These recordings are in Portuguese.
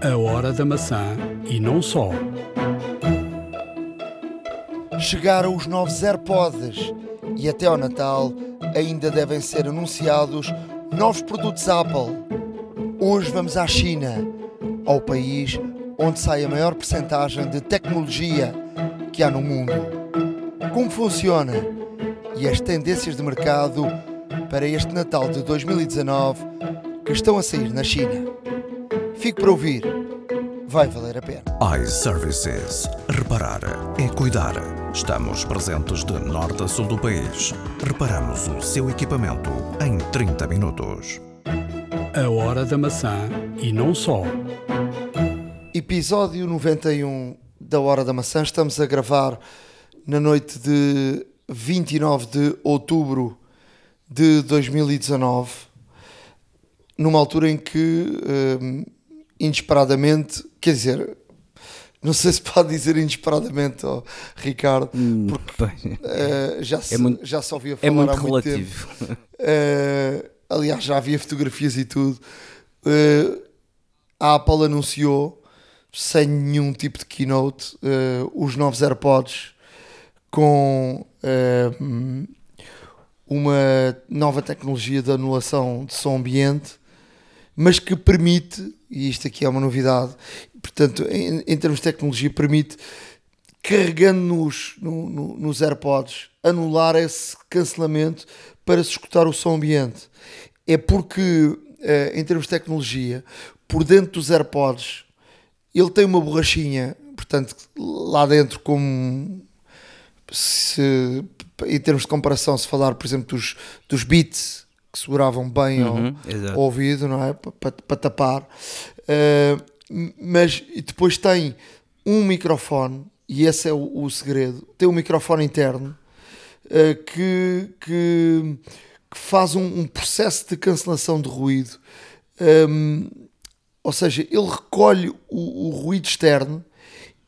A hora da maçã e não só. Chegaram os novos AirPods e até ao Natal ainda devem ser anunciados novos produtos Apple. Hoje vamos à China, ao país onde sai a maior percentagem de tecnologia que há no mundo. Como funciona e as tendências de mercado para este Natal de 2019 que estão a sair na China. Fique para ouvir, vai valer a pena. iServices. Reparar é cuidar. Estamos presentes de norte a sul do país. Reparamos o seu equipamento em 30 minutos. A hora da maçã e não só. Episódio 91 da Hora da Maçã. Estamos a gravar na noite de 29 de outubro de 2019, numa altura em que, hum, inesperadamente, quer dizer, não sei se pode dizer inesperadamente, oh, Ricardo, porque Bem, eh, já, se, é muito- já se ouvia falar é muito há muito tempo. relativo. Eh, aliás, já havia fotografias e tudo. Eh, a Apple anunciou, sem nenhum tipo de keynote, eh, os novos AirPods com eh, uma nova tecnologia de anulação de som ambiente, mas que permite, e isto aqui é uma novidade, portanto, em, em termos de tecnologia, permite carregando nos, no- no- nos AirPods, anular esse cancelamento para se escutar o som ambiente. É porque, eh, em termos de tecnologia, por dentro dos AirPods, ele tem uma borrachinha, portanto, lá dentro, como se, em termos de comparação, se falar, por exemplo, dos, dos beats que seguravam bem ao- Uhum, exato. ao ouvido, não é? Para tapar. Uh, mas e depois tem um microfone, e esse é o, o segredo: tem um microfone interno uh, que, que, que faz um, um processo de cancelação de ruído. Um, ou seja, ele recolhe o, o ruído externo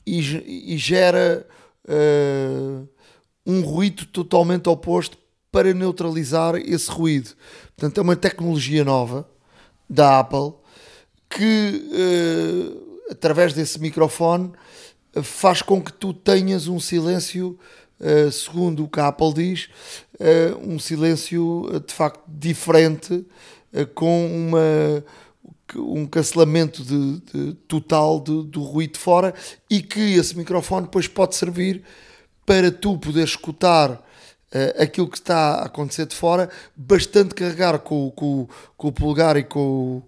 e, e gera uh, um ruído totalmente oposto para neutralizar esse ruído. Portanto, é uma tecnologia nova da Apple que, uh, através desse microfone, faz com que tu tenhas um silêncio, uh, segundo o que a Apple diz, uh, um silêncio de facto diferente, com uma um cancelamento de, de- total de- do ruído de fora e que esse microfone depois pode servir para tu poder escutar eh, aquilo que está a acontecer de fora, bastante carregar com, com, com o polegar e com,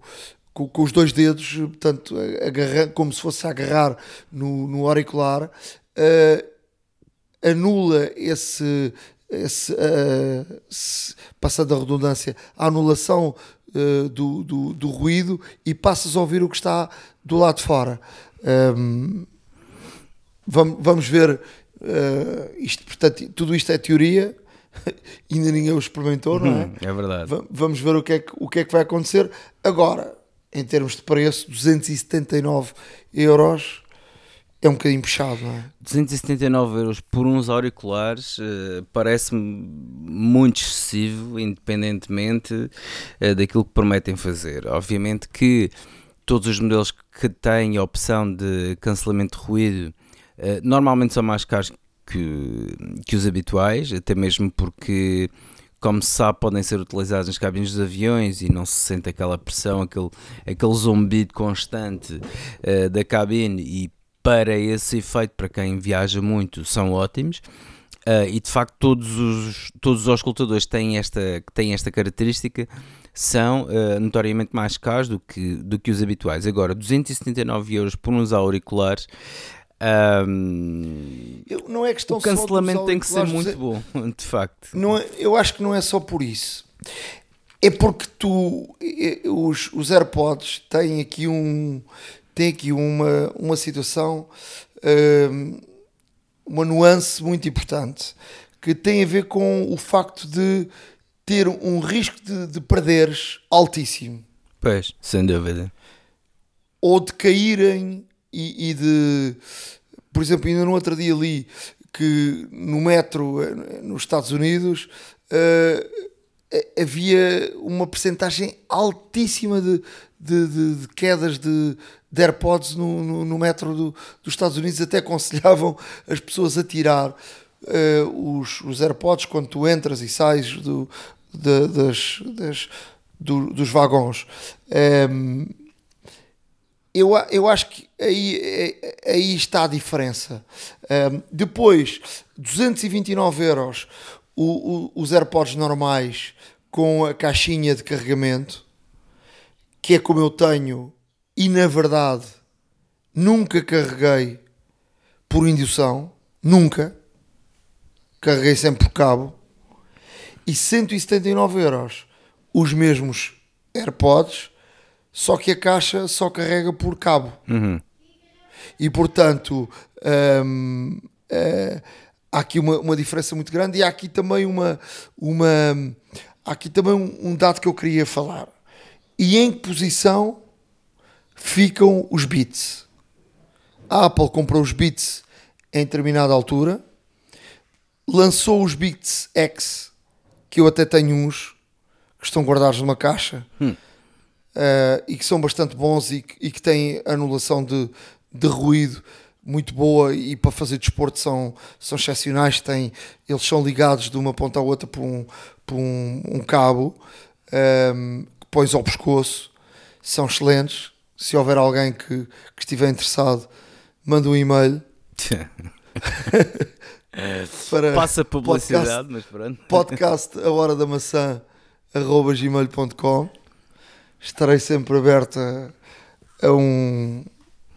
com, com os dois dedos, portanto, agarra, como se fosse agarrar no, no auricular, eh, anula esse, esse eh, se- passando a redundância, a anulação eh, do, do, do ruído e passas a ouvir o que está do lado de fora. Ahm, vamos, vamos ver eh, isto, portanto, tudo isto é teoria, ainda ninguém o experimentou, não é? É verdade. Va- Vamos ver o que, é que, o que é que vai acontecer. Agora, em termos de preço, 279 euros é um bocadinho puxado, não é? 279 euros por uns auriculares eh, parece-me muito excessivo, independentemente eh, daquilo que prometem fazer. Obviamente que todos os modelos que têm a opção de cancelamento de ruído eh, normalmente são mais caros que, que os habituais, até mesmo porque, como se sabe, podem ser utilizados nas cabines dos aviões e não se sente aquela pressão, aquele, aquele zumbido constante eh, da cabine e para esse efeito, para quem viaja muito, são ótimos. Ah, e de facto, todos os, todos os auscultadores têm esta, que têm esta característica são ah, notoriamente mais caros do que, do que os habituais. Agora, 279 euros por uns auriculares. Ahm, Eu- não é questão o só cancelamento tem que ser muito bom, de facto. Não é- eu acho que não é só por isso. É porque tu, os, os AirPods têm aqui, um, têm aqui uma, uma situação, uma nuance muito importante, que tem a ver com o facto de ter um risco de, de perderes altíssimo. Pois, sem dúvida. ou de caírem e, e de, por exemplo, ainda no outro dia li que no metro eh, nos Estados Unidos eh, havia uma percentagem altíssima de, de, de, de quedas de, de AirPods no, no, no metro do, dos Estados Unidos, até aconselhavam as pessoas a tirar uh, os, os AirPods quando tu entras e sais do, das, das, do, dos vagões. Um, eu, eu acho que aí, aí está a diferença. Um, depois, 229 euros o, o, os AirPods normais com a caixinha de carregamento, que é como eu tenho, e na verdade nunca carreguei por indução, nunca. Carreguei sempre por cabo. E 179 euros os mesmos AirPods só que a caixa só carrega por cabo. Uhum. E portanto hum, é, há aqui uma, uma diferença muito grande e há aqui também uma, uma há aqui também um, um dado que eu queria falar. E em que posição ficam os bits? A Apple comprou os bits em determinada altura, lançou os Beats X, que eu até tenho uns que estão guardados numa caixa. Hum uh, e que são bastante bons e, e que têm anulação de, de ruído muito boa e para fazer desporto são, são excepcionais. Têm, eles são ligados de uma ponta à outra por um, por um, um cabo um, ehm, que pões ao pescoço. São excelentes. Se houver alguém que, que estiver interessado, manda um e-mail. para Passa publicidade, podcast, mas pronto. Podcast a hora da maçã arroba gmail.com estarei sempre aberto a, um,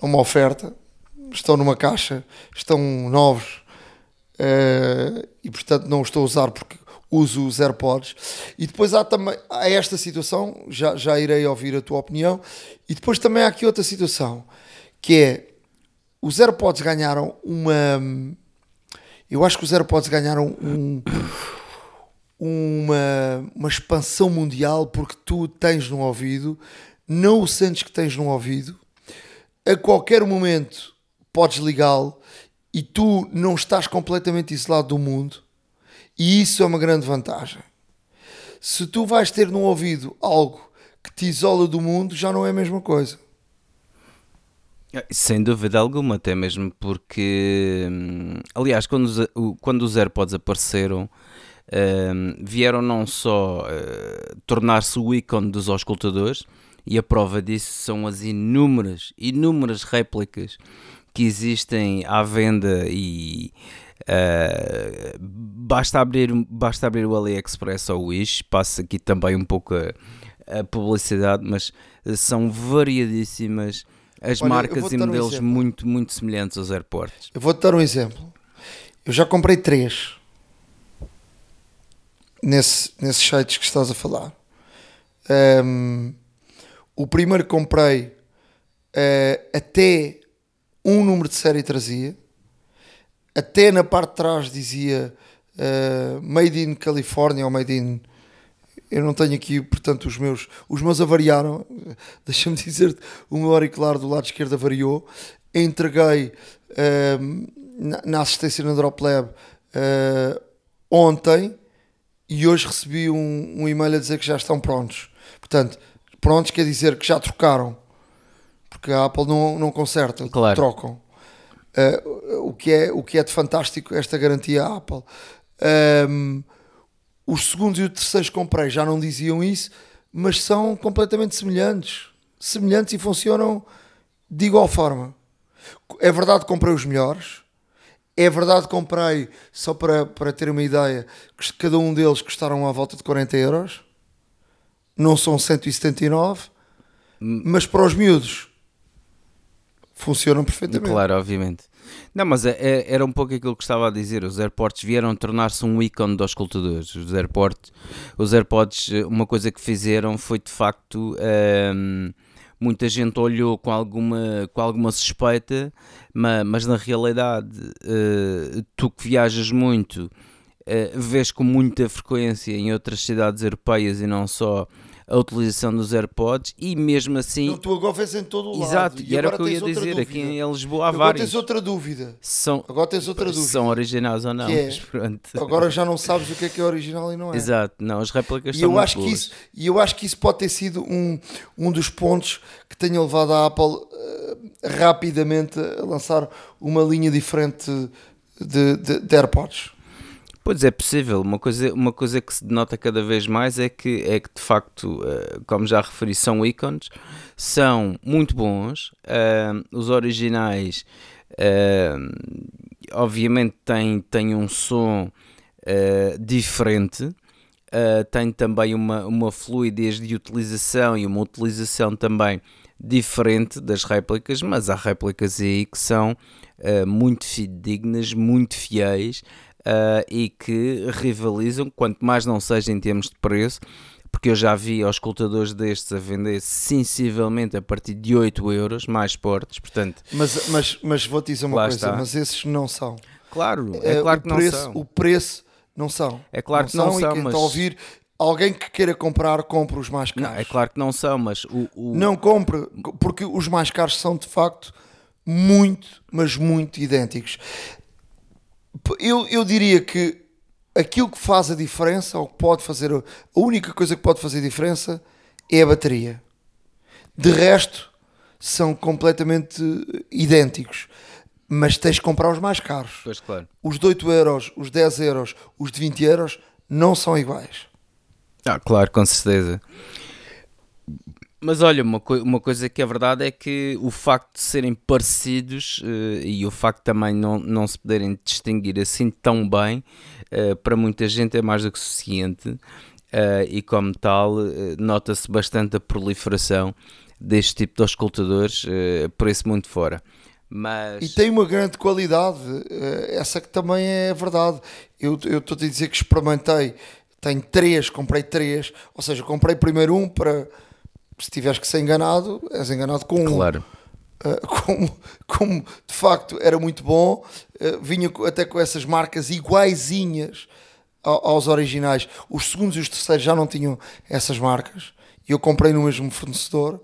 uma oferta. Estão numa caixa, estão novos uh, e portanto não os estou a usar porque uso os AirPods. E depois há também há esta situação, já, já irei ouvir a tua opinião. E depois também há aqui outra situação que é os AirPods ganharam uma. Eu acho que os AirPods ganharam um uma, uma expansão mundial porque tu tens no ouvido, não o sentes que tens no ouvido, a qualquer momento podes ligá-lo e tu não estás completamente isolado do mundo, e isso é uma grande vantagem. Se tu vais ter no ouvido algo que te isola do mundo, já não é a mesma coisa. Sem dúvida alguma, até mesmo porque, hum, aliás, quando os, quando os AirPods apareceram, vieram não só uh, tornar-se o ícone dos auscultadores, e a prova disso são as inúmeras, inúmeras réplicas que existem à venda e uh, basta, abrir, basta abrir o AliExpress ou o Wish, passa aqui também um pouco a, a publicidade, mas são variadíssimas as Olha, marcas e modelos um muito, muito semelhantes aos airports. Eu vou-te dar um exemplo. Eu já comprei três nesse, nesses sites que estás a falar. Um, o primeiro que comprei uh, até um número de série trazia, até na parte de trás dizia uh, Made in California ou Made in. Eu não tenho aqui, portanto, os meus, os meus avariaram. Deixa-me dizer o meu auricular do lado esquerdo avariou. Entreguei uh, na, assistência na Drop Lab ontem e hoje recebi um, um e-mail a dizer que já estão prontos. Portanto, prontos quer dizer que já trocaram, porque a Apple não, não conserta, claro. trocam. Uh, o, que é, o que é de fantástico esta garantia à Apple. Um, os segundos e os terceiros comprei já não diziam isso, mas são completamente semelhantes. Semelhantes e funcionam de igual forma. É verdade que comprei os melhores, é verdade que comprei, só para, para ter uma ideia, que cada um deles custaram à volta de 40 euros. Não são 179, mas para os miúdos funcionam perfeitamente. Claro, obviamente. Não, mas é, é, era um pouco aquilo que estava a dizer. Os AirPods vieram tornar-se um ícone dos escultadores. Os AirPods, os AirPods, uma coisa que fizeram foi de facto. Um, muita gente olhou com alguma, com alguma suspeita, mas, mas na realidade, uh, tu que viajas muito, uh, vês com muita frequência em outras cidades europeias e não só a utilização dos AirPods e mesmo assim. Não, tu agora vês em todo o lado. Exato, e, era o agora que eu ia dizer. dúvida. Aqui em Lisboa há Agora vários. tens outra dúvida. São, Agora tens outra dúvida. são originais ou não. Que é-. Agora já não sabes o que é que é original e não é. Exato, não, as réplicas E são eu, acho que boas. isso, e eu acho que isso pode ter sido um, um dos pontos que tenha levado a Apple eh, rapidamente a lançar uma linha diferente de, de, de AirPods. Pois é possível, uma coisa, uma coisa que se denota cada vez mais é que, é que de facto, eh, como já referi, são ícones, são muito bons, eh, os originais eh, obviamente têm, têm um som diferente, têm também uma, uma fluidez de utilização e uma utilização também diferente das réplicas, mas há réplicas aí que são muito fidedignas, muito fiéis uh, e que rivalizam, quanto mais não seja em termos de preço, porque eu já vi aos escutadores destes a vender sensivelmente a partir de 8 euros, mais fortes, portanto, Mas, mas, mas vou-te dizer uma coisa, está. mas esses não são. claro, é Eh, claro o que não preço, são. O preço não são. É claro que não e são, quem mas- está a ouvir, alguém que queira comprar, compre os mais caros. Não, é claro que não são, mas o, o- Não compre, porque os mais caros são de facto muito, mas muito idênticos. Eu, eu diria que aquilo que faz a diferença, ou que pode fazer, a única coisa que pode fazer diferença é a bateria. De resto, são completamente idênticos. Mas tens de comprar os mais caros. Pois claro. Os de 8 euros, os 10 euros, os de 20 euros não são iguais. Ah, claro, com certeza. Mas olha, uma, coi- uma coisa que é verdade é que o facto de serem parecidos eh, e o facto também não, não se poderem distinguir assim tão bem, eh, para muita gente é mais do que suficiente. eh, e como tal, nota-se bastante a proliferação deste tipo de auscultadores por esse mundo fora. Mas E tem uma grande qualidade, essa que também é verdade. Eu estou a dizer que experimentei, tenho três, comprei três, ou seja, comprei primeiro um para se tiveres que ser enganado, és enganado com um. claro, Uh, como, como de facto era muito bom, uh, vinha até com essas marcas iguaizinhas ao- aos originais. Os segundos e os terceiros já não tinham essas marcas e eu comprei no mesmo fornecedor.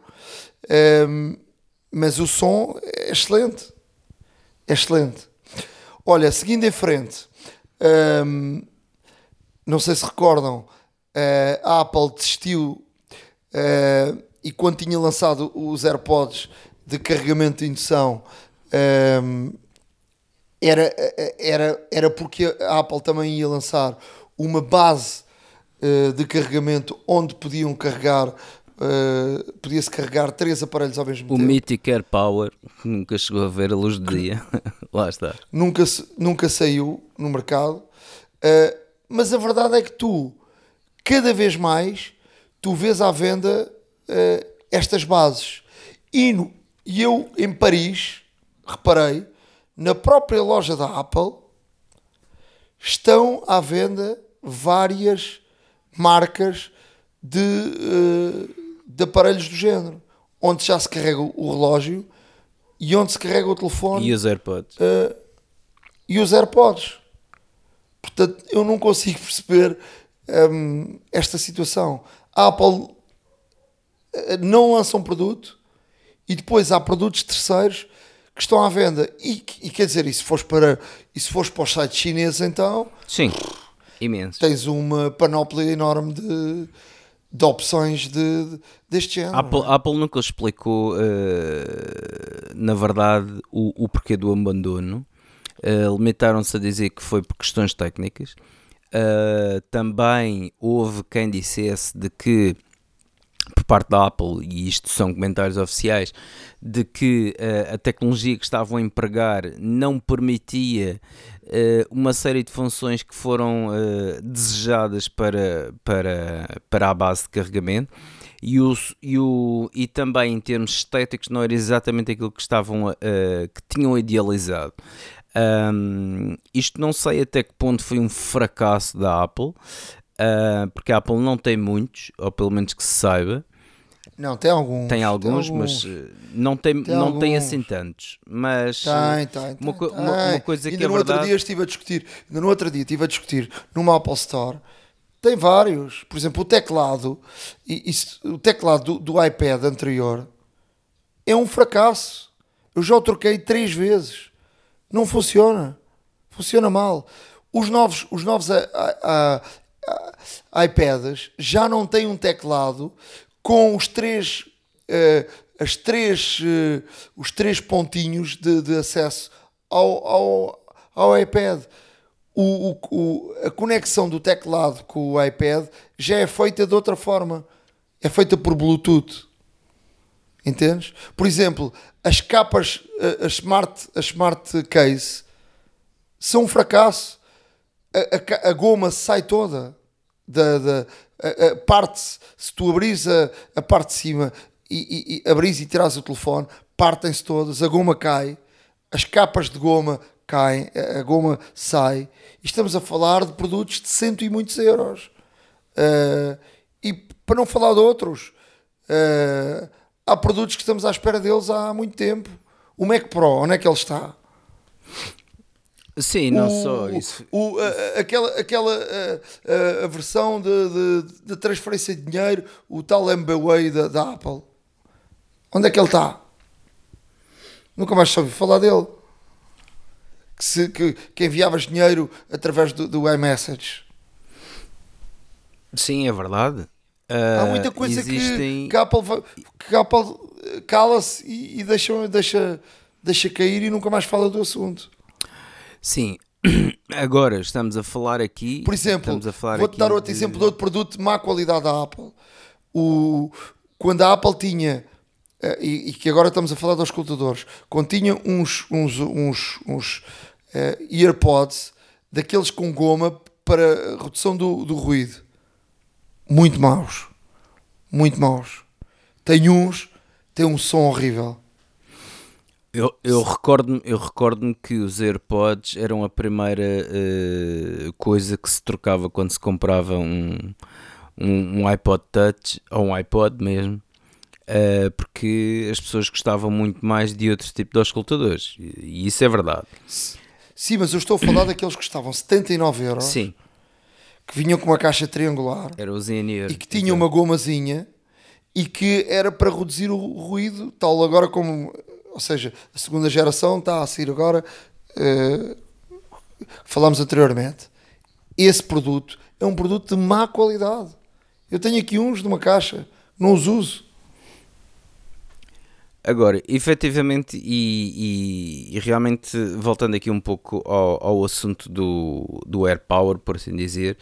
Um, mas o som é excelente, é excelente. Olha, seguindo em frente, um, não sei se recordam, uh, a Apple desistiu uh, e quando tinha lançado os AirPods de carregamento de indução, um, era, era, era porque a Apple também ia lançar uma base uh, de carregamento onde podiam carregar, uh, podia-se carregar três aparelhos ao mesmo o tempo. Mythic Air Power que nunca chegou a ver a luz do dia. Lá está. nunca, nunca saiu no mercado. Uh, mas a verdade é que tu, cada vez mais, tu vês à venda uh, estas bases. E, no- e eu, em Paris, reparei, na própria loja da Apple, estão à venda várias marcas de, uh, de aparelhos do género, onde já se carrega o relógio e onde se carrega o telefone E os AirPods? e os AirPods. Portanto, eu não consigo perceber hum, esta situação. A Apple eh, não lança um produto e depois há produtos terceiros que estão à venda. E, e quer dizer, e se fores para, e se fores para os sites chineses, então Sim, imenso. tens uma panóplia enorme de, de opções de, de- deste género. Apple, Apple nunca explicou, eh, na verdade, o, o porquê do abandono. Eh, Limitaram-se a dizer que foi por questões técnicas. Eh, também houve quem dissesse de que, por parte da Apple, e isto são comentários oficiais, de que eh, a tecnologia que estavam a empregar não permitia eh, uma série de funções que foram desejadas para, para, para a base de carregamento e, o, e, o, e também em termos estéticos não era exatamente aquilo que estavam que tinham idealizado. Ahm, isto não sei até que ponto foi um fracasso da Apple, ah, porque a Apple não tem muitos, ou pelo menos que se saiba. Não, tem alguns. Tem alguns, mas eh, não tem, Tem não tem alguns. assim tantos. Mas eh, Tem, tem, uma, tem, co- uma- tem. uma coisa ainda que é no outro verdade. dia estive a discutir, ainda no outro dia estive a discutir numa Apple Store Tem vários. Por exemplo, o teclado, e, e, o teclado do, do, iPad anterior é um fracasso. Eu já o troquei três vezes. Não funciona. Funciona mal. Os novos, os novos a, a, a, iPads já não têm um teclado com os três, uh, as três, uh, os três pontinhos de, de acesso ao, ao, ao iPad. O, o, o, a conexão do teclado com o iPad já é feita de outra forma. É feita por Bluetooth. Entendes? Por exemplo, as capas, a, smart, a smart case são um fracasso. A, a, a goma sai toda da, da a, parte se tu abris a, a parte de cima e, e, e abris e tiras o telefone, partem-se todas, a goma cai, as capas de goma caem, a goma sai. E estamos a falar de produtos de cento e muitos euros. Uh, e para não falar de outros, uh, há produtos que estamos à espera deles há muito tempo. O Mac Pro, onde é que ele está? Sim, não o, só isso. O, a, aquela aquela a, a, versão de, de, de, transferência de dinheiro, o tal MBWay da, da Apple. Onde é que ele está? Nunca mais soube falar dele que, se, que, que enviavas dinheiro através do, do iMessage. Sim, é verdade. Há muita coisa existem... que, que a Apple, que a Apple eh, cala-se e, e, deixa, deixa, deixa cair e nunca mais fala do assunto. Sim, agora estamos a falar aqui. Por exemplo, vou-te dar outro de... exemplo de outro produto de má qualidade da Apple. O, quando a Apple tinha eh, e, e, que agora estamos a falar dos escutadores, quando tinha uns, uns, uns, uns uh, earpods daqueles com goma para redução do, do ruído. Muito maus. Muito maus. Tem uns, tem um som horrível. Eu, eu recordo-me eu recordo que os AirPods eram a primeira uh, coisa que se trocava quando se comprava um, um, um iPod Touch ou um iPod mesmo, uh, porque as pessoas gostavam muito mais de outro tipo de auscultadores, e isso é verdade. Sim, mas eu estou a falar daqueles que custavam 79 euros. Sim. Que vinham com uma caixa triangular. Era in E que tinha uma gomazinha e que era para reduzir o ruído, tal agora como. Ou seja, a segunda geração está a sair agora. Uh, falámos anteriormente. Esse produto é um produto de má qualidade. Eu tenho aqui uns de uma caixa, não os uso. Agora, efetivamente, e, e, e, realmente, voltando aqui um pouco ao, ao assunto do, do Air Power, por assim dizer,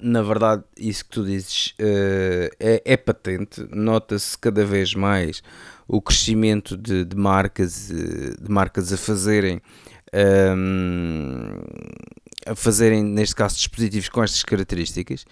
na verdade, isso que tu dizes uh, é, é, patente, nota-se cada vez mais o crescimento de, de, marcas, de marcas a fazerem. A fazerem, neste caso, dispositivos com estas características.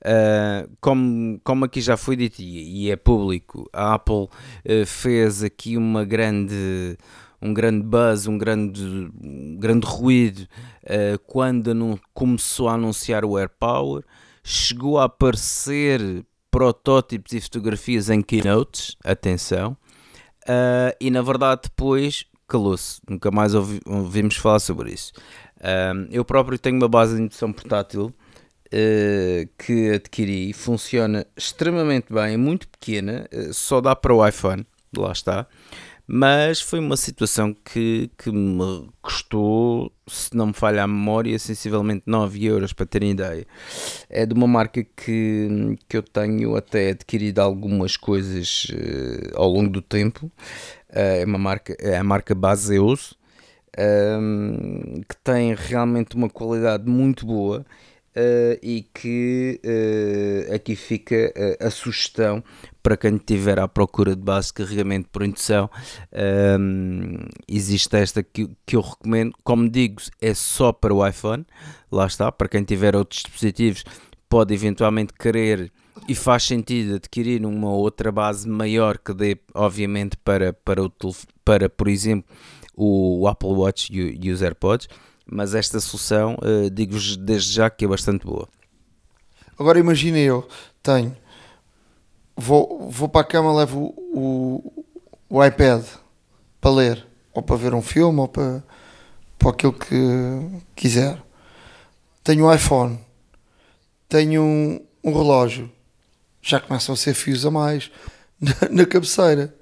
Uh, como, como aqui já foi dito e, é público, a Apple uh, fez aqui uma grande, um grande buzz, um grande, um grande ruído uh, quando não começou a anunciar o AirPower. Chegou a aparecer protótipos e fotografias em keynotes, atenção, e na verdade depois calou-se, nunca mais ouvi, ouvimos falar sobre isso. Eu próprio tenho uma base de indução portátil uh, que adquiri funciona extremamente bem, é muito pequena, uh, só dá para o iPhone, lá está. Mas foi uma situação que, que me custou, se não me falha a memória, sensivelmente 9 euros, para terem ideia. É de uma marca que, que eu tenho até adquirido algumas coisas uh, ao longo do tempo. é, uma marca, é a marca Baseus, um, que tem realmente uma qualidade muito boa Uh, e que uh, aqui fica a sugestão para quem estiver à procura de base de carregamento por indução. existe esta que, que eu recomendo, como digo, é só para o iPhone, lá está, para quem tiver outros dispositivos, pode eventualmente querer e faz sentido adquirir uma outra base maior que dê, obviamente, para, para, o, para por exemplo, o Apple Watch e, os AirPods mas esta solução, uh, digo-vos desde já que é bastante boa. Agora imagine eu, tenho, vou, vou para a cama, levo o, o, iPad para ler, ou para ver um filme, ou para, para aquilo que quiser. Tenho o iPhone, tenho um, um relógio, já começam a ser fios a mais na, na cabeceira.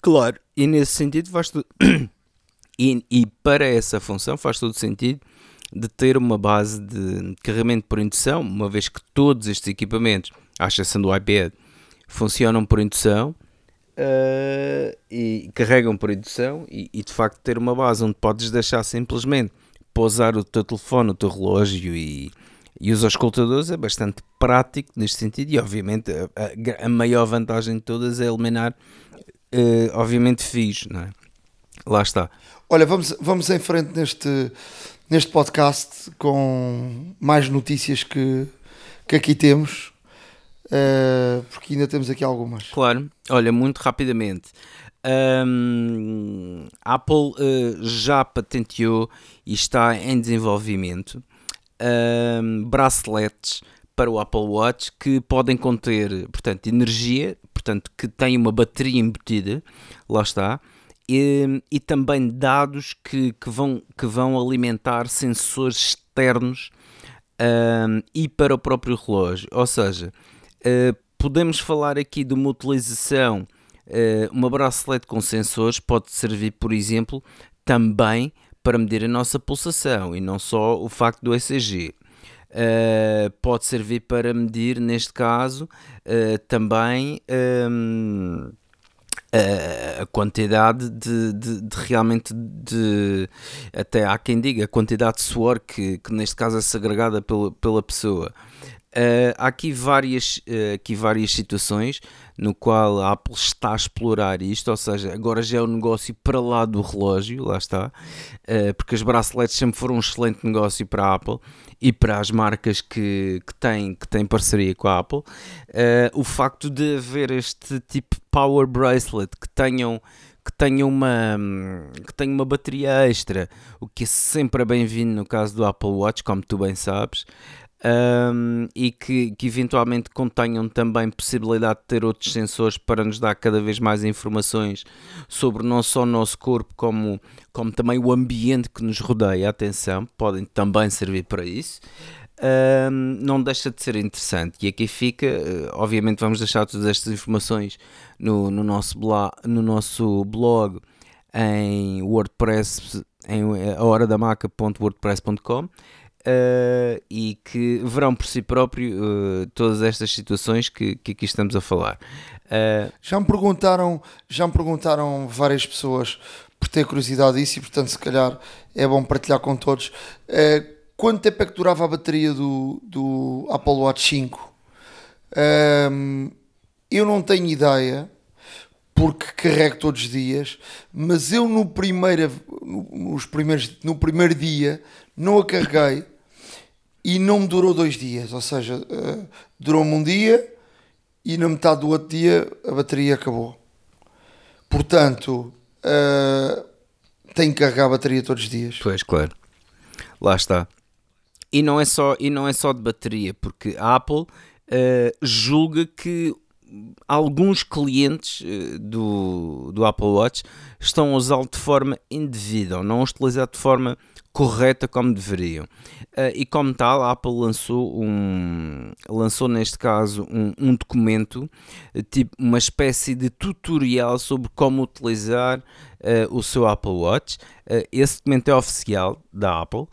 Claro, e nesse sentido faz tudo. e, e para essa função faz todo sentido de ter uma base de carregamento por indução, uma vez que todos estes equipamentos, à exceção do iPad, funcionam por indução uh, e carregam por indução e, e, de facto ter uma base onde podes deixar simplesmente pousar o teu telefone, o teu relógio e, e os auscultadores é bastante prático neste sentido e obviamente a, a, a maior vantagem de todas é eliminar uh, obviamente fios, não é? Lá está. Olha, vamos, vamos em frente neste, neste podcast com mais notícias que, que aqui temos, uh, porque ainda temos aqui algumas. Claro, olha, muito rapidamente. Um, Apple uh, já patenteou e está em desenvolvimento um, braceletes para o Apple Watch que podem conter, portanto, energia, portanto, que têm uma bateria embutida, lá está, e, e também dados que, que, vão, que vão alimentar sensores externos um, e para o próprio relógio. Ou seja, uh, podemos falar aqui de uma utilização, uh, uma bracelete com sensores pode servir, por exemplo, também para medir a nossa pulsação e não só o facto do ECG. Uh, pode servir para medir, neste caso, uh, também um, a, a quantidade de, de, de, realmente de até há quem diga a quantidade de suor que, que neste caso é segregada pela, pela pessoa. Uh, há aqui várias, uh, aqui várias situações no qual a Apple está a explorar isto, ou seja, agora já é um negócio para lá do relógio, lá está, uh, porque as braceletes sempre foram um excelente negócio para a Apple e para as marcas que, que, têm, que têm parceria com a Apple. o facto de haver este tipo de Power Bracelet que tenham que tenha uma que tenha uma bateria extra, o que é sempre bem-vindo no caso do Apple Watch, como tu bem sabes um, e que, que eventualmente contenham também possibilidade de ter outros sensores para nos dar cada vez mais informações sobre não só o nosso corpo, como, como também o ambiente que nos rodeia. Atenção, podem também servir para isso. Um, não deixa de ser interessante. E aqui fica, uh, obviamente, vamos deixar todas estas informações no, no, nosso, blog, no nosso blog em WordPress, em ahoradamaca.wordpress.com uh, e que verão por si próprio uh, todas estas situações que, que aqui estamos a falar. Uh, já me perguntaram, já me perguntaram várias pessoas por ter curiosidade disso e portanto se calhar é bom partilhar com todos. quanto tempo é que durava a bateria do, do Apple Watch 5? Ehm, eu não tenho ideia porque carrego todos os dias, mas eu no primeiro, nos primeiros, no primeiro dia não a carreguei e não me durou dois dias, ou seja, uh, durou-me um dia e na metade do outro dia a bateria acabou. Portanto, uh, tenho que carregar a bateria todos os dias. Pois, claro. Lá está. E não é só, e não é só de bateria, porque a Apple uh, julga que alguns clientes do, do Apple Watch estão a usá-lo de forma indevida ou não a utilizar de forma correta como deveriam. Uh, e como tal, a Apple lançou um lançou neste caso um, um documento, tipo uma espécie de tutorial sobre como utilizar uh, o seu Apple Watch. Uh, esse documento é oficial da Apple.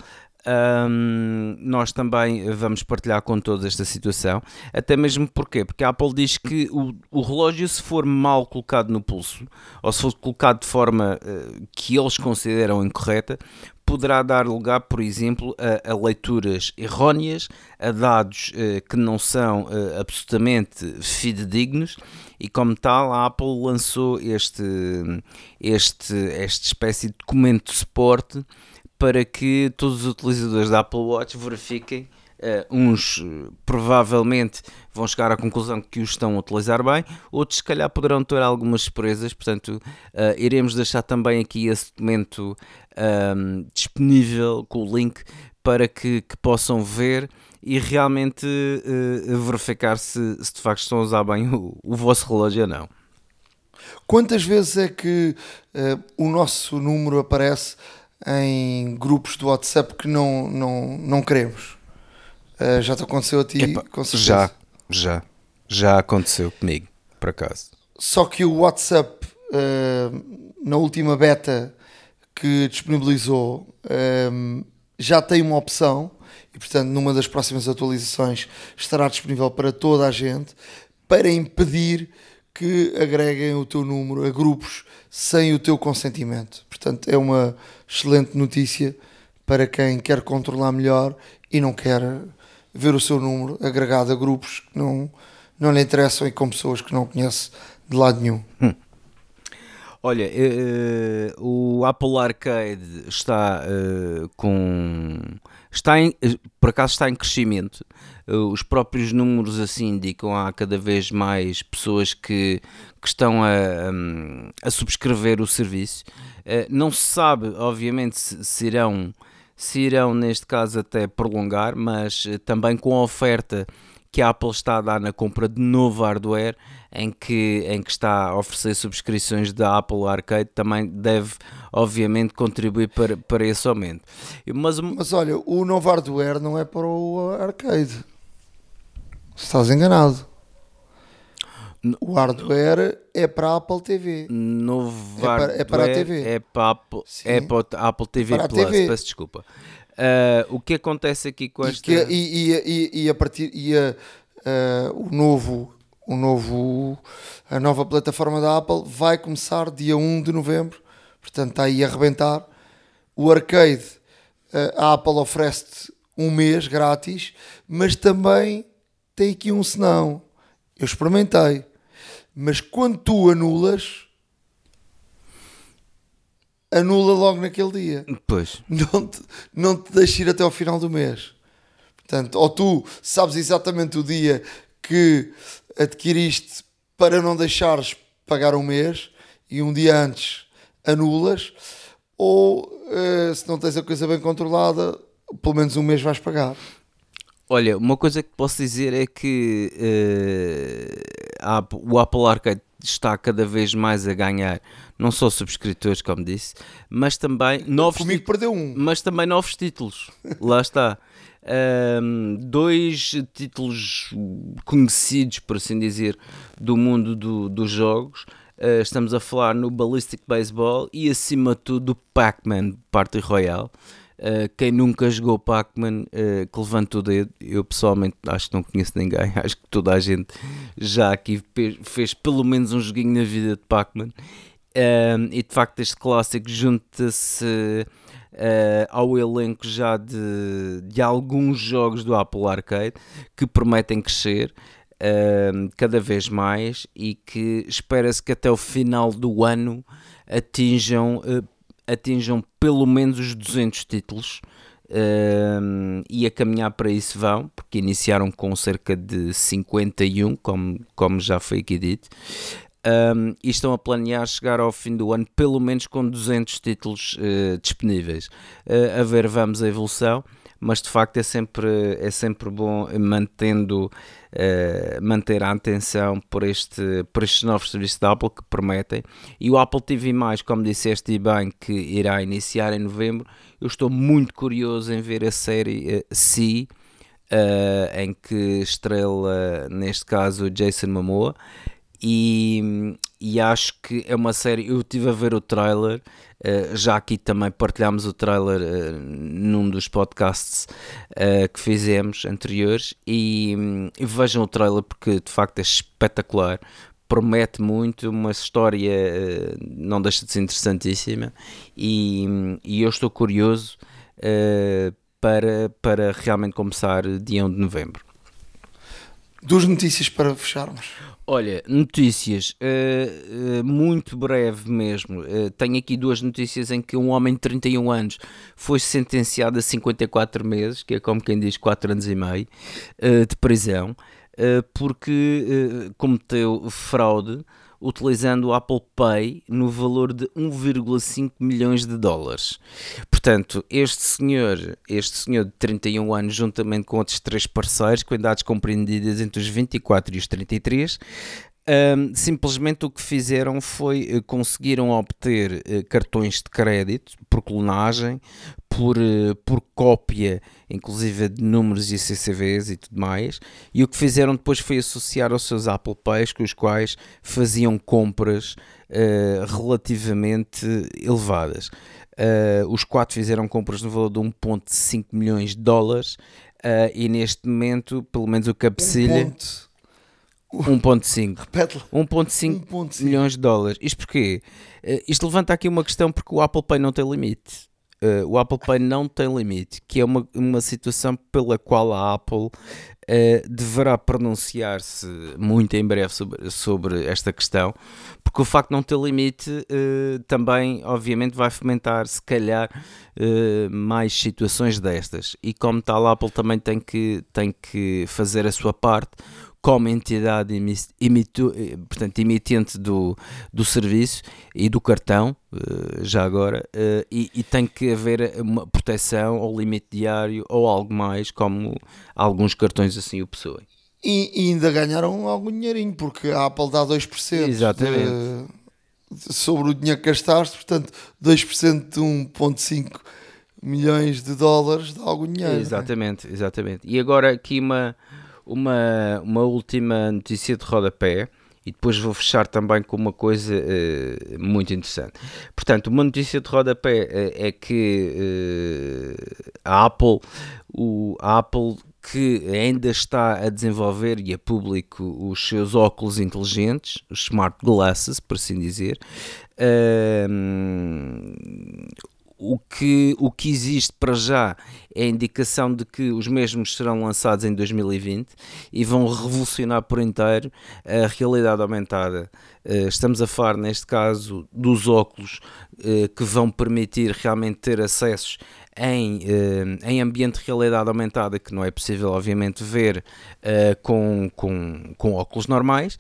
Um, nós também vamos partilhar com todos esta situação, até mesmo porque porque a Apple diz que o, o relógio, se for mal colocado no pulso ou se for colocado de forma uh, que eles consideram incorreta, poderá dar lugar, por exemplo, a, a leituras erróneas, a dados uh, que não são uh, absolutamente fidedignos. E como tal a Apple lançou este, este, esta espécie de documento de suporte para que todos os utilizadores da Apple Watch verifiquem Uh, uns uh, provavelmente vão chegar à conclusão que os estão a utilizar bem, outros se calhar poderão ter algumas surpresas, portanto uh, iremos deixar também aqui esse documento ehm, disponível com o link para que, que possam ver e realmente verificar se, se, de facto estão a usar bem o, o vosso relógio ou não. Quantas vezes é que o nosso número aparece em grupos do WhatsApp que não, não, não queremos? Uh, já te aconteceu a ti, Epa, com certeza. já, já, já aconteceu comigo, por acaso. Só que o WhatsApp, uh, na última beta que disponibilizou, um, já tem uma opção e, portanto, numa das próximas atualizações estará disponível para toda a gente para impedir que agreguem o teu número a grupos sem o teu consentimento. Portanto, é uma excelente notícia para quem quer controlar melhor e não quer ver o seu número agregado a grupos que não, não lhe interessam e com pessoas que não conhece de lado nenhum. Hum. Olha, uh, o Apple Arcade está uh, com. Está em, por acaso está em crescimento. Uh, os próprios números assim indicam há cada vez mais pessoas que, que estão a, um, a subscrever o serviço. não se sabe, obviamente, se, se, irão, se irão, neste caso, até prolongar, mas também com a oferta que a Apple está a dar na compra de novo hardware, em que, em que está a oferecer subscrições da Apple Arcade, também deve, obviamente, contribuir para, para esse aumento. Mas, Mas olha, o novo hardware não é para o arcade. Estás enganado. O hardware é para a Apple TV. Novo é para, é para a TV. É para a Apple, é para a Apple TV Plus. TV. Peço desculpa. Uh, o que acontece aqui com esta. E, que, e, e, e, a partir. E a, uh, o novo. O novo, a nova plataforma da Apple vai começar dia 1 de novembro, portanto está aí a arrebentar. O arcade, uh, a Apple oferece um mês grátis, mas também tem aqui um senão. Eu experimentei, mas quando tu anulas, anula logo naquele dia. Pois. Não te, não te deixes ir até ao final do mês. Portanto, ou tu sabes exatamente o dia que adquiriste para não deixares pagar um mês e um dia antes anulas, ou uh, se não tens a coisa bem controlada, pelo menos um mês vais pagar. Olha, uma coisa que posso dizer é que uh, o Apple Arcade está cada vez mais a ganhar não só subscritores, como disse, mas também novos Comigo perdeu um. Mas também novos títulos. Lá está. Um, dois títulos conhecidos, por assim dizer, do mundo do, dos jogos. Uh, estamos a falar no Ballistic Baseball e acima de tudo do Pac-Man Party Royale. Uh, quem nunca jogou Pac-Man, uh, que levanta o dedo. Eu pessoalmente acho que não conheço ninguém. Acho que toda a gente já aqui fez pelo menos um joguinho na vida de Pac-Man. Um, e de facto este clássico junta-se uh, ao elenco já de, de alguns jogos do Apple Arcade que prometem crescer uh, cada vez mais e que espera-se que até o final do ano atinjam, uh, atinjam pelo menos os 200 títulos. e a caminhar para isso vão, porque iniciaram com cerca de 51, como, como já foi aqui dito, um, e estão a planear chegar ao fim do ano pelo menos com 200 títulos uh, disponíveis. Uh, a ver, vamos a evolução, mas de facto é sempre, é sempre bom mantendo, uh, manter a atenção por, este, por estes novos serviços da Apple que prometem. E o Apple TV, como disseste bem, que irá iniciar em novembro, eu estou muito curioso em ver a série uh. Uh, em que estrela, neste caso, Jason Momoa, e, e acho que é uma série. Eu estive a ver o trailer, uh, já aqui também partilhámos o trailer uh, num dos podcasts uh, que fizemos anteriores. E, vejam o trailer porque de facto é espetacular. Promete muito, uma história não deixa de ser interessantíssima. E, e eu estou curioso para, para realmente começar dia 1 de novembro. Duas notícias para fecharmos. Olha, notícias, uh, uh, muito breve mesmo. Uh, tenho aqui duas notícias em que um homem de 31 anos foi sentenciado a 54 meses, que é como quem diz 4 anos e meio, de prisão, porque cometeu fraude utilizando o Apple Pay no valor de 1,5 milhões de dólares. Portanto, este senhor, este senhor de 31 anos, juntamente com outros três parceiros, com idades compreendidas entre os 24 e os 33, Um, simplesmente o que fizeram foi uh, conseguiram obter uh, cartões de crédito por clonagem, por, uh, por cópia, inclusive de números e CCVs e tudo mais, e o que fizeram depois foi associar aos seus Apple Pays, com os quais faziam compras relativamente elevadas. os quatro fizeram compras no valor de 1,5 milhões de dólares e neste momento, pelo menos o cabecilha. 1.5 1.5 milhões de dólares. Isto porquê? Uh, isto levanta aqui uma questão porque o Apple Pay não tem limite. Uh, o Apple Pay não tem limite, que é uma, uma situação pela qual a Apple uh, deverá pronunciar-se muito em breve sobre, sobre esta questão, porque o facto de não ter limite uh, também, obviamente, vai fomentar, se calhar, mais situações destas. E como tal, a Apple também tem que, tem que fazer a sua parte como entidade emito, eh, portanto, emitente do, do serviço e do cartão, eh, já agora, eh, e, e, tem que haver uma proteção ou limite diário ou algo mais, como alguns cartões assim o possuem. E, e ainda ganharam algum dinheirinho, porque a Apple dá 2% Exatamente. De, sobre o dinheiro que gastaste, portanto, 2% de 1,5 milhões de dólares dá algum dinheiro. Exatamente, é? exatamente. E agora aqui uma uma, uma última notícia de rodapé e depois vou fechar também com uma coisa uh, muito interessante. Portanto, uma notícia de rodapé uh, é que uh, a Apple, o, a Apple que ainda está a desenvolver e a público os seus óculos inteligentes, os smart glasses, por assim dizer, o que, o que existe para já é a indicação de que os mesmos serão lançados em 2020 e vão revolucionar por inteiro a realidade aumentada. Eh, estamos a falar, neste caso, dos óculos eh, que vão permitir realmente ter acessos em, eh, em ambiente de realidade aumentada, que não é possível, obviamente, ver com, com, com óculos normais,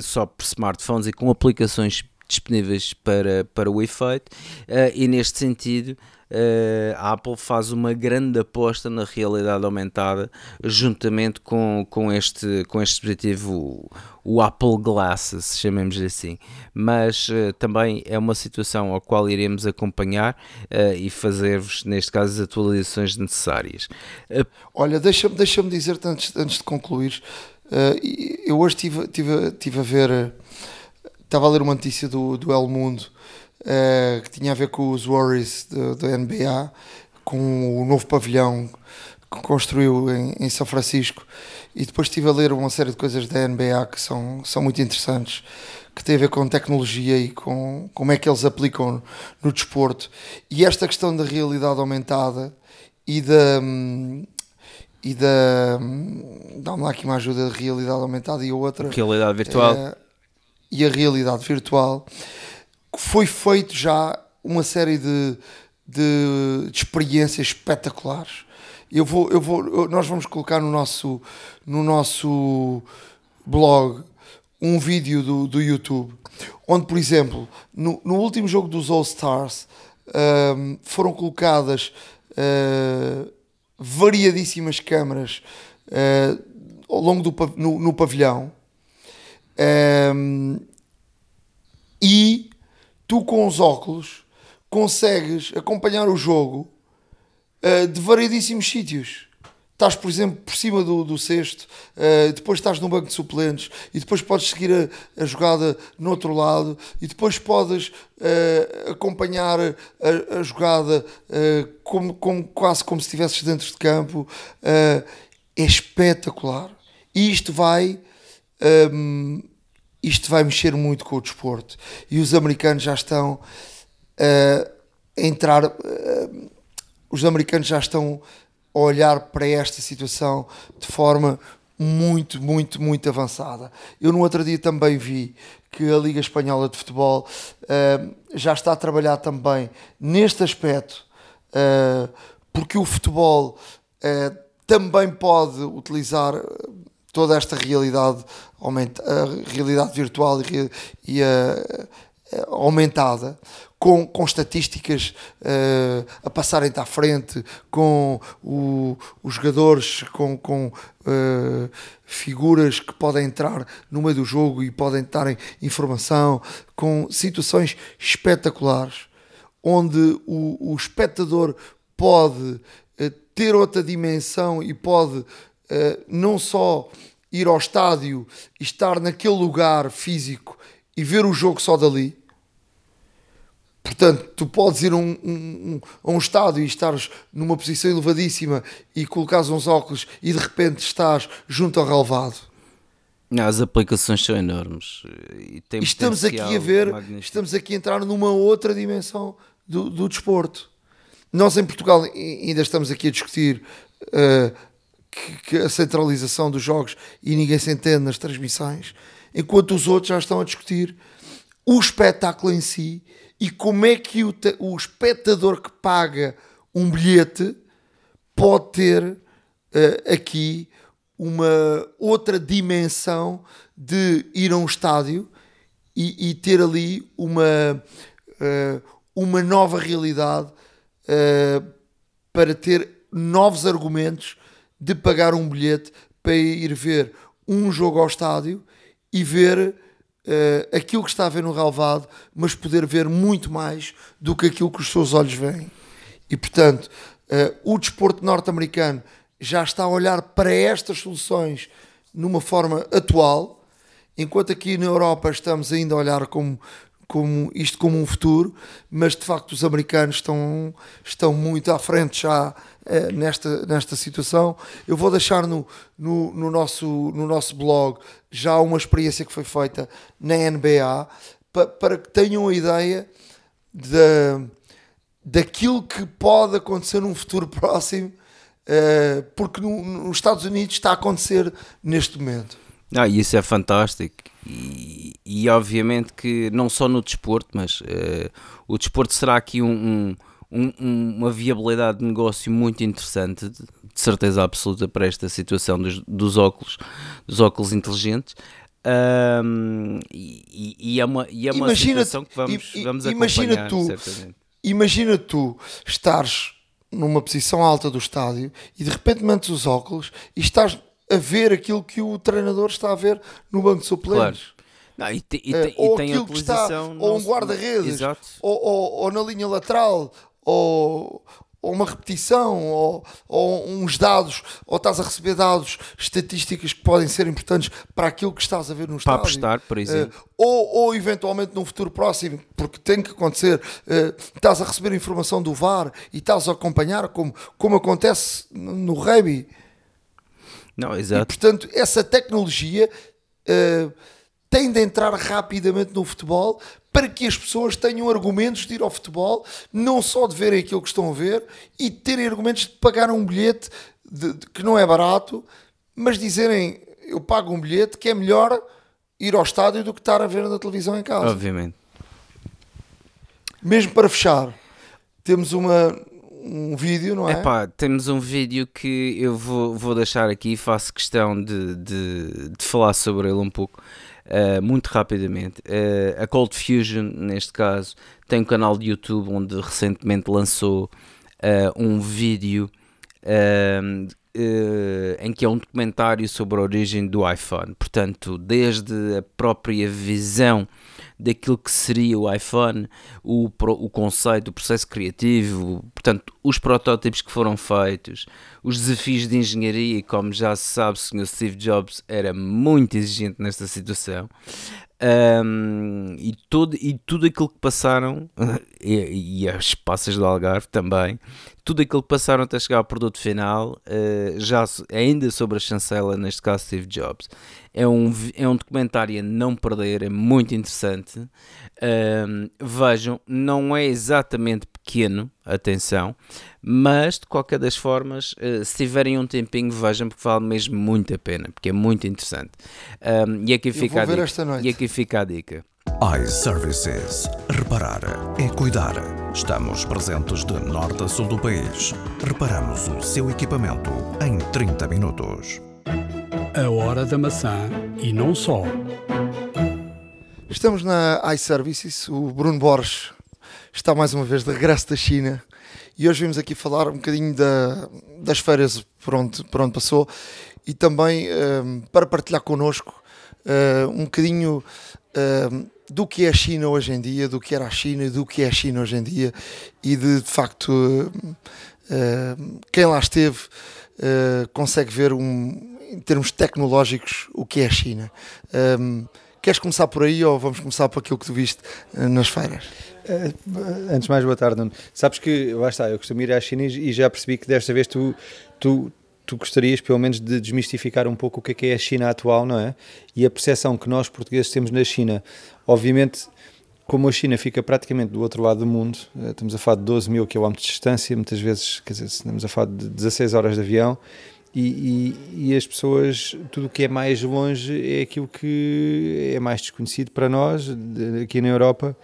só por smartphones e com aplicações disponíveis para, para o efeito, uh, e neste sentido. Uh, a Apple faz uma grande aposta na realidade aumentada juntamente com, com, este, com este dispositivo, o, Apple Glasses, chamemos assim. Mas uh, também é uma situação ao qual iremos acompanhar uh, e fazer-vos, neste caso, as atualizações necessárias. Olha, deixa-me deixa dizer-te antes, antes de concluir, eu hoje estive tive, tive a ver estava a ler uma notícia do, do El Mundo uh, que tinha a ver com os Warriors da NBA, com o novo pavilhão que construiu em, em, São Francisco. E depois estive a ler uma série de coisas da NBA que são, são muito interessantes, que têm a ver com tecnologia e com como é que eles aplicam no, desporto. E esta questão da realidade aumentada e da. E da. Dá-me lá aqui uma ajuda de realidade aumentada e outra. Realidade virtual. É, e a realidade virtual, foi feito já uma série de, de, de experiências espetaculares. Eu vou, eu vou, nós vamos colocar no nosso, no nosso blog um vídeo do, do YouTube, onde, por exemplo, no, no último jogo dos All Stars um, foram colocadas uh, variadíssimas câmaras uh, ao longo do no, no pavilhão um, e tu com os óculos consegues acompanhar o jogo uh, de variedíssimos sítios. Estás, por exemplo, por cima do, do cesto, uh, depois estás no banco de suplentes e depois podes seguir a, a jogada no outro lado e depois podes uh, acompanhar a, a jogada como, como, quase como se estivesses dentro de campo. é espetacular. E isto vai um, isto vai mexer muito com o desporto. E os americanos já estão uh, a entrar, uh, os americanos já estão a olhar para esta situação de forma muito, muito, muito avançada. Eu no outro dia também vi que a Liga Espanhola de Futebol uh, já está a trabalhar também neste aspecto, porque o futebol também pode utilizar toda esta realidade aumenta a realidade virtual e, a, eh, aumentada, com, com estatísticas uh, a passarem-te à frente, com o, os jogadores, com, com uh, figuras que podem entrar no meio do jogo e podem darem informação, com situações espetaculares, onde o, o espectador pode uh, ter outra dimensão e pode não só ir ao estádio e estar naquele lugar físico e ver o jogo só dali, Portanto, tu podes ir a um, um, a um estádio e estares numa posição elevadíssima e colocares uns óculos e de repente estás junto ao relevado. As aplicações são enormes. E, e estamos aqui a ver, magnífico. estamos aqui a entrar numa outra dimensão do, do desporto. Nós em Portugal ainda estamos aqui a discutir uh, que, que a centralização dos jogos e ninguém se entende nas transmissões, enquanto os outros já estão a discutir o espetáculo em si e como é que o, o espectador que paga um bilhete pode ter uh, aqui uma outra dimensão de ir a um estádio e, e ter ali uma, uh, uma nova realidade uh, para ter novos argumentos de pagar um bilhete para ir ver um jogo ao estádio e ver uh, aquilo que está a ver no relevado, mas poder ver muito mais do que aquilo que os seus olhos veem. E portanto, uh, o desporto norte-americano já está a olhar para estas soluções numa forma atual, enquanto aqui na Europa estamos ainda a olhar como, como isto como um futuro, mas de facto os americanos estão, estão muito à frente já eh, nesta, nesta situação. Eu vou deixar no, no, no, nosso, no nosso blog já uma experiência que foi feita na NBA pa, para que tenham a ideia de, daquilo que pode acontecer num futuro próximo, uh, porque no, nos Estados Unidos está a acontecer neste momento. Ah, isso é fantástico. E, e obviamente que não só no desporto, mas uh, o desporto será aqui um, um um, uma viabilidade de negócio muito interessante, de, de certeza absoluta para esta situação dos, dos óculos, dos óculos inteligentes. Um, e, e, é uma, e é uma imagina situação que vamos, i, vamos imagina tu, certamente. Imagina tu estares numa posição alta do estádio e de repente metes os óculos e estás a ver aquilo que o treinador está a ver no banco de suplentes. Claro. Não, e, te, e, te, ou e aquilo que está, ou um guarda-redes, ou, ou, ou, na linha lateral, ou, ou uma repetição, ou, ou, uns dados, ou estás a receber dados, estatísticas que podem ser importantes para aquilo que estás a ver no estádio. Para apostar, por exemplo. Uh, ou, ou eventualmente num futuro próximo, porque tem que acontecer, uh, estás a receber informação do VAR e estás a acompanhar, como, como acontece no rugby. Não, exato. E, portanto, essa tecnologia uh, tem de entrar rapidamente no futebol para que as pessoas tenham argumentos de ir ao futebol, não só de verem aquilo que estão a ver e terem argumentos de pagar um bilhete de, de, que não é barato, mas dizerem eu pago um bilhete que é melhor ir ao estádio do que estar a ver na televisão em casa. Obviamente. Mesmo para fechar, temos uma, um vídeo, não é? Epá, temos um vídeo que eu vou, vou deixar aqui, faço questão de, de, de falar sobre ele um pouco uh, muito rapidamente. Uh, a Cold Fusion, neste caso, tem um canal de YouTube onde recentemente lançou uh, um vídeo em que é um documentário sobre a origem do iPhone. Portanto, desde a própria visão daquilo que seria o iPhone, o, o conceito, o processo criativo, portanto, os protótipos que foram feitos, os desafios de engenharia, e como já se sabe, o Sr. Steve Jobs era muito exigente nesta situação. Um, e, todo, e tudo aquilo que passaram, e, e, as passas do Algarve também, tudo aquilo que passaram até chegar ao produto final, uh, já ainda sobre a chancela, neste caso Steve Jobs. É um, é um documentário a não perder, é muito interessante. Um, vejam, não é exatamente pequeno, atenção, mas de qualquer das formas, uh, se tiverem um tempinho, vejam porque vale mesmo muito a pena, porque é muito interessante. Um, e aqui fica a dica. E aqui fica a dica. iServices. Reparar é cuidar. Estamos presentes de norte a sul do país. Reparamos o seu equipamento em 30 minutos. A hora da maçã e não só. Estamos na iServices, o Bruno Borges está mais uma vez de regresso da China e hoje vimos aqui falar um bocadinho da, das feiras por onde, por onde passou e também um, para partilhar connosco uh, um bocadinho uh, do que é a China hoje em dia, do que era a China e do que é a China hoje em dia e de, de facto uh, quem lá esteve consegue ver um, em termos tecnológicos o que é a China. Um, queres começar por aí ou vamos começar por aquilo que tu viste nas feiras? Antes de mais, boa tarde, Nuno. Sabes que, lá está, eu costumo ir à China e já percebi que desta vez tu, tu, tu gostarias pelo menos de desmistificar um pouco o que é, que é a China atual, não é? E a percepção que nós portugueses temos na China. Obviamente, como a China fica praticamente do outro lado do mundo, eh, estamos a falar de 12 mil quilómetros de distância, muitas vezes, quer dizer, estamos a falar de 16 horas de avião, e, e, e, as pessoas, tudo o que é mais longe é aquilo que é mais desconhecido para nós, aqui na Europa.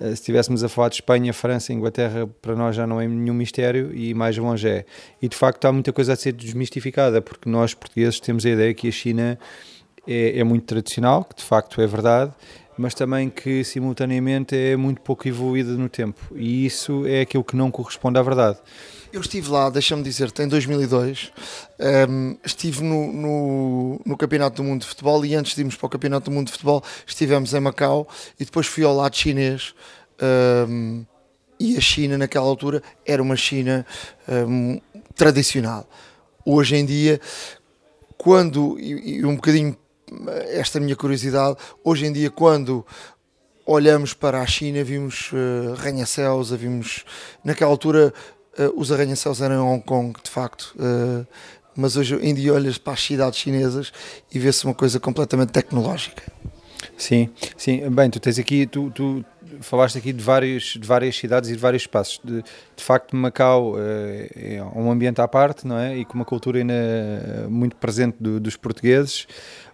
Eh, se estivéssemos a falar de Espanha, França, Inglaterra, para nós já não é nenhum mistério e mais longe é. E de facto há muita coisa a ser desmistificada, porque nós portugueses temos a ideia que a China é, é muito tradicional, que de facto é verdade, mas também que simultaneamente é muito pouco evoluída no tempo. E isso é aquilo que não corresponde à verdade. Eu estive lá, deixa-me dizer-te, em 2002, um, ehm, estive no, no, no, Campeonato do Mundo de Futebol e antes de irmos para o Campeonato do Mundo de Futebol estivemos em Macau e depois fui ao lado chinês um, ehm, e a China naquela altura era uma China um, ehm, tradicional. Hoje em dia, quando, e, e um bocadinho esta minha curiosidade, hoje em dia quando olhamos para a China, vimos uh, arranha-céus, vimos naquela altura uh, os arranha-céus eram em Hong Kong, de facto. Uh, mas hoje em dia olhas para as cidades chinesas e vê-se uma coisa completamente tecnológica. Sim, sim. Bem, tu tens aqui, tu, tu falaste aqui de, vários, de várias cidades e de vários espaços. De, de facto, Macau é um ambiente à parte, não é? E com uma cultura ainda muito presente do, dos portugueses.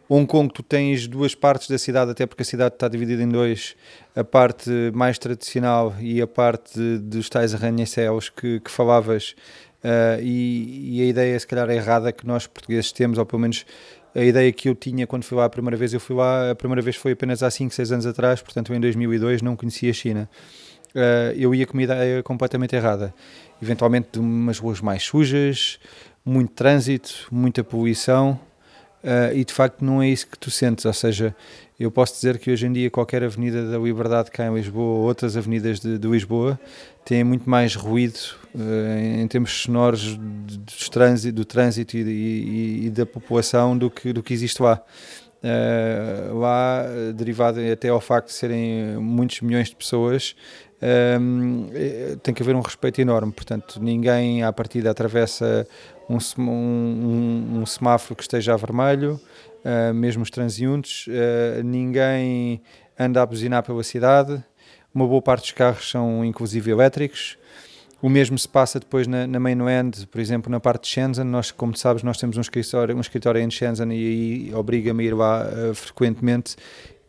Hong Kong, tu tens duas partes da cidade, até porque a cidade está dividida em dois, a parte mais tradicional e a parte dos tais arranha-céus que, que falavas, uh, e, e, a ideia, se calhar, errada que nós portugueses temos, ou pelo menos a ideia que eu tinha quando fui lá a primeira vez, eu fui lá, a primeira vez foi apenas há 5, 6 anos atrás, portanto em 2002 não conhecia a China. Uh, eu ia com uma ideia completamente errada. Eventualmente de umas ruas mais sujas, muito trânsito, muita poluição, Uh, e de facto não é isso que tu sentes, ou seja, eu posso dizer que hoje em dia qualquer avenida da Liberdade cá em Lisboa ou outras avenidas de, de Lisboa têm muito mais ruído uh, em termos sonoros do trânsito, do trânsito e, e, e, da população do que, do que existe lá. Uh, lá, derivado até ao facto de serem muitos milhões de pessoas, um, tem que haver um respeito enorme. Portanto, ninguém à partida atravessa um, um, um semáforo que esteja a vermelho, uh, mesmo os transeuntes, uh, ninguém anda a buzinar pela cidade, uma boa parte dos carros são inclusive elétricos. O mesmo se passa depois na, na por exemplo, na parte de Shenzhen. Nós, como sabes, nós temos um escritório, um escritório em Shenzhen e aí obriga-me a ir lá uh, frequentemente.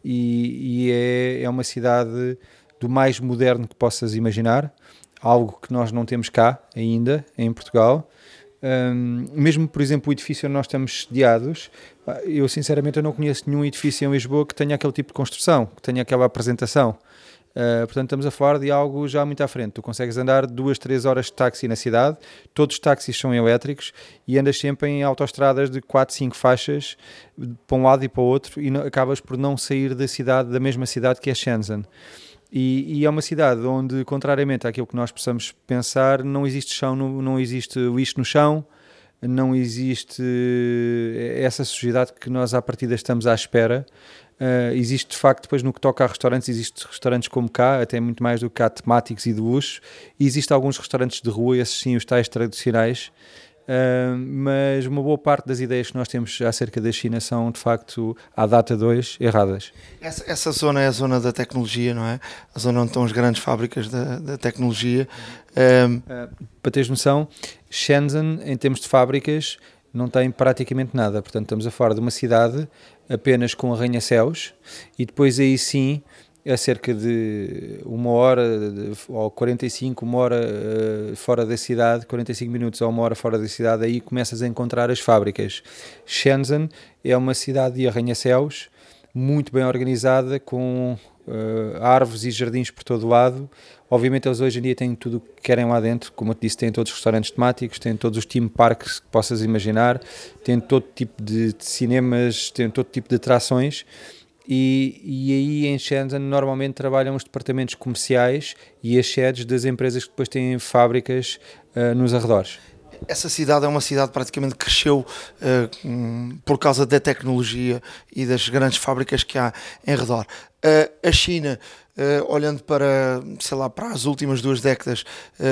E, e é, é uma cidade do mais moderno que possas imaginar, algo que nós não temos cá ainda, em Portugal. Um, mesmo, por exemplo, o edifício onde nós estamos sediados, eu sinceramente eu não conheço nenhum edifício em Lisboa que tenha aquele tipo de construção, que tenha aquela apresentação. Uh, portanto, estamos a falar de algo já muito à frente. Tu consegues andar duas, três horas de táxi na cidade, todos os táxis são elétricos e andas sempre em autoestradas de 4, 5 faixas para um lado e para o outro e não, acabas por não sair da cidade, da mesma cidade que é Shenzhen. E, e, é uma cidade onde, contrariamente àquilo que nós possamos pensar, não existe chão, não, existe lixo no chão, não existe essa sujidade que nós à partida estamos à espera. Uh, existe de facto, depois no que toca a restaurantes, existem restaurantes como cá, até muito mais do que cá temáticos e de luxo, e existem alguns restaurantes de rua, esses sim, os tais tradicionais, Uh, mas uma boa parte das ideias que nós temos acerca da China são, de facto, à data 2, erradas. Essa, essa, zona é a zona da tecnologia, não é? A zona onde estão as grandes fábricas da, da tecnologia. Um... Uh, para teres noção, Shenzhen, em termos de fábricas, não tem praticamente nada. Portanto, estamos a falar de uma cidade apenas com arranha-céus e depois aí sim é cerca de uma hora ou 45, uma hora uh, fora da cidade, 45 minutos ou uma hora fora da cidade, aí começas a encontrar as fábricas. Shenzhen é uma cidade de arranha-céus, muito bem organizada, com uh, árvores e jardins por todo lado. Obviamente eles hoje em dia têm tudo o que querem lá dentro, como eu te disse, têm todos os restaurantes temáticos, têm todos os theme parks que possas imaginar, têm todo tipo de, de cinemas, têm todo tipo de atrações. E, e, aí em Shenzhen normalmente trabalham os departamentos comerciais e as sedes das empresas que depois têm fábricas uh, nos arredores. Essa cidade é uma cidade praticamente cresceu uh, por causa da tecnologia e das grandes fábricas que há em redor. Uh, a China, olhando para, sei lá, para as últimas duas décadas,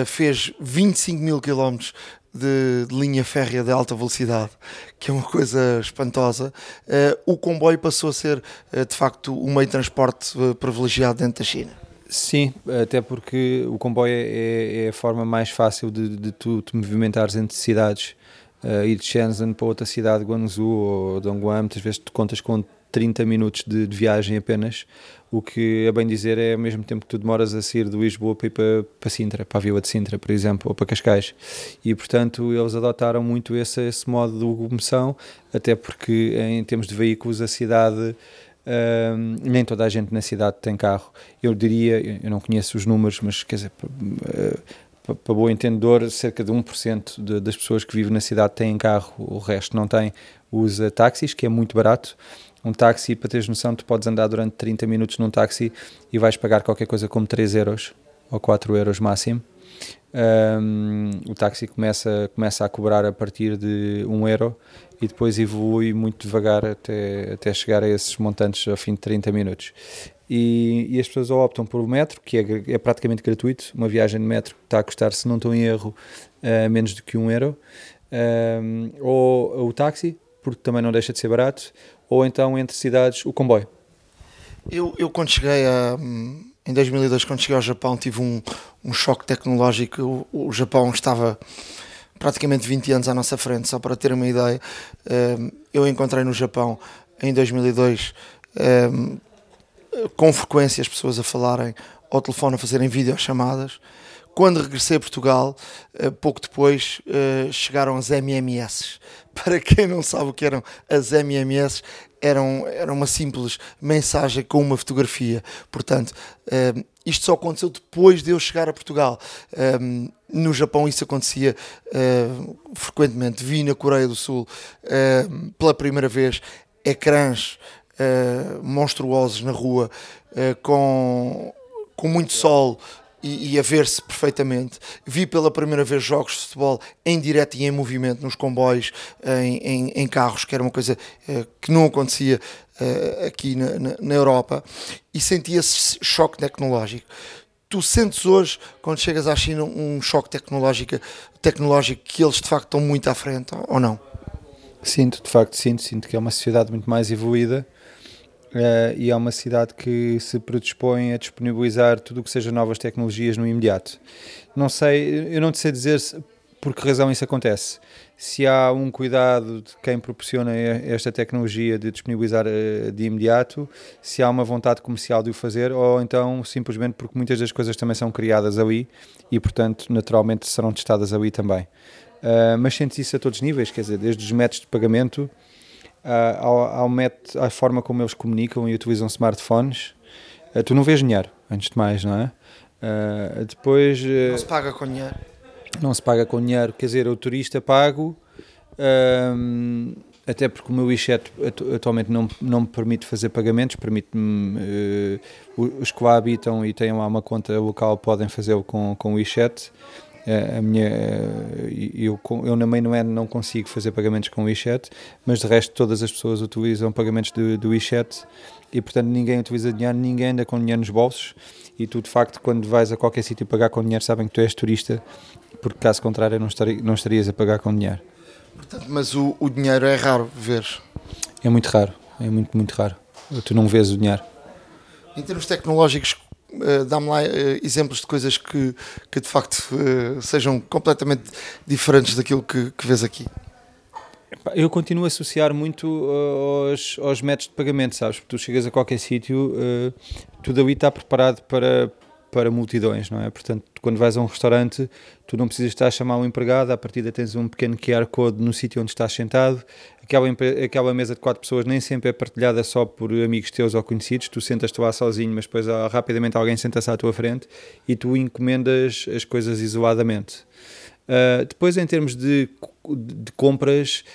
fez 25 mil quilómetros de, de, linha férrea de alta velocidade, que é uma coisa espantosa, uh, o comboio passou a ser uh, de facto um meio de transporte uh, privilegiado dentro da China. Sim, até porque o comboio é, é a forma mais fácil de, de tu te movimentares entre cidades. Uh, ir de Shenzhen para outra cidade, Guangzhou ou Dongguan, muitas vezes tu contas com 30 minutos de, de, viagem apenas, o que, a bem dizer, é ao mesmo tempo que tu demoras a sair de Lisboa para ir para, para Sintra, para a Vila de Sintra, por exemplo, ou para Cascais. E, portanto, eles adotaram muito esse, esse modo de locomoção, até porque, em termos de veículos, a cidade. Uh, nem toda a gente na cidade tem carro. Eu diria, eu não conheço os números, mas quer dizer, uh, para bom entendedor, cerca de 1% de, das pessoas que vivem na cidade têm carro, o resto não tem, usa táxis, que é muito barato um táxi, para teres noção, tu podes andar durante 30 minutos num táxi e vais pagar qualquer coisa como 3 euros ou 4 euros máximo. Um, o táxi começa, começa a cobrar a partir de 1 euro e depois evolui muito devagar até, até chegar a esses montantes ao fim de 30 minutos. E, e as pessoas optam por o metro, que é, é, praticamente gratuito, uma viagem de metro está a custar, se não estou em erro, uh, menos do que 1 euro, um, ou o táxi, porque também não deixa de ser barato, ou então entre cidades o comboio? Eu, eu quando cheguei a, em 2002, quando cheguei ao Japão, tive um, um choque tecnológico. O, o Japão estava praticamente 20 anos à nossa frente, só para ter uma ideia. Ehm, eu encontrei no Japão em 2002 ehm, com frequência as pessoas a falarem ao telefone, a fazerem videochamadas. Quando regressei a Portugal, eh, pouco depois eh, chegaram as MMS. Para quem não sabe o que eram as MMS, eram, era uma simples mensagem com uma fotografia. Portanto, eh, isto só aconteceu depois de eu chegar a Portugal. no Japão isso acontecia frequentemente. Vi na Coreia do Sul pela primeira vez ecrãs monstruosos na rua com, com muito sol e, e, a ver-se perfeitamente. Vi pela primeira vez jogos de futebol em direto e em movimento nos comboios, em, em, em carros, que era uma coisa uh, que não acontecia uh, aqui na, na, na, Europa, e senti esse choque tecnológico. Tu sentes hoje, quando chegas à China, um choque tecnológico, tecnológico que eles de facto estão muito à frente, ou não? Sinto, de facto, sinto, sinto que é uma sociedade muito mais evoluída Uh, e é uma cidade que se predispõe a disponibilizar tudo o que seja novas tecnologias no imediato. Não sei, eu não te sei dizer por que razão isso acontece. Se há um cuidado de quem proporciona esta tecnologia de disponibilizar uh, de imediato, se há uma vontade comercial de o fazer, ou então simplesmente porque muitas das coisas também são criadas ali e, portanto, naturalmente serão testadas ali também. Uh, mas sentes isso a todos os níveis, quer dizer, desde os métodos de pagamento ao, ao método, à forma como eles comunicam e utilizam smartphones, uh, tu não vês dinheiro, antes de mais, não é? Uh, depois. não se paga com dinheiro. Não se paga com dinheiro, quer dizer, o turista pago. até porque o meu WeChat atualmente não, não me permite fazer pagamentos, permite-me os que lá habitam e têm lá uma conta local podem fazê-lo com, com o WeChat a minha, eu, eu na é, não consigo fazer pagamentos com o WeChat, mas de resto todas as pessoas utilizam pagamentos do, do WeChat e portanto ninguém utiliza dinheiro, ninguém anda com dinheiro nos bolsos e tu de facto quando vais a qualquer sítio pagar com dinheiro sabem que tu és turista porque caso contrário não, não estarias a pagar com dinheiro. Portanto, mas o, o dinheiro é raro ver? É muito raro, é muito, muito raro. Tu não vês o dinheiro. Em termos tecnológicos, uh, dá-me lá uh, exemplos de coisas que, que de facto uh, sejam completamente diferentes daquilo que, que vês aqui. Eu continuo a associar muito aos, aos métodos de pagamento, sabes? Tu chegas a qualquer sítio, tudo ali está preparado para, para multidões, não é? Portanto, quando vais a um restaurante, tu não precisas estar a chamar um empregado, a partir tens um pequeno QR Code no sítio onde estás sentado, aquela, aquela mesa de quatro pessoas nem sempre é partilhada só por amigos teus ou conhecidos, tu sentas-te lá sozinho, mas depois rapidamente alguém senta-se à tua frente e tu encomendas as coisas isoladamente. Uh, depois, em termos de, de compras,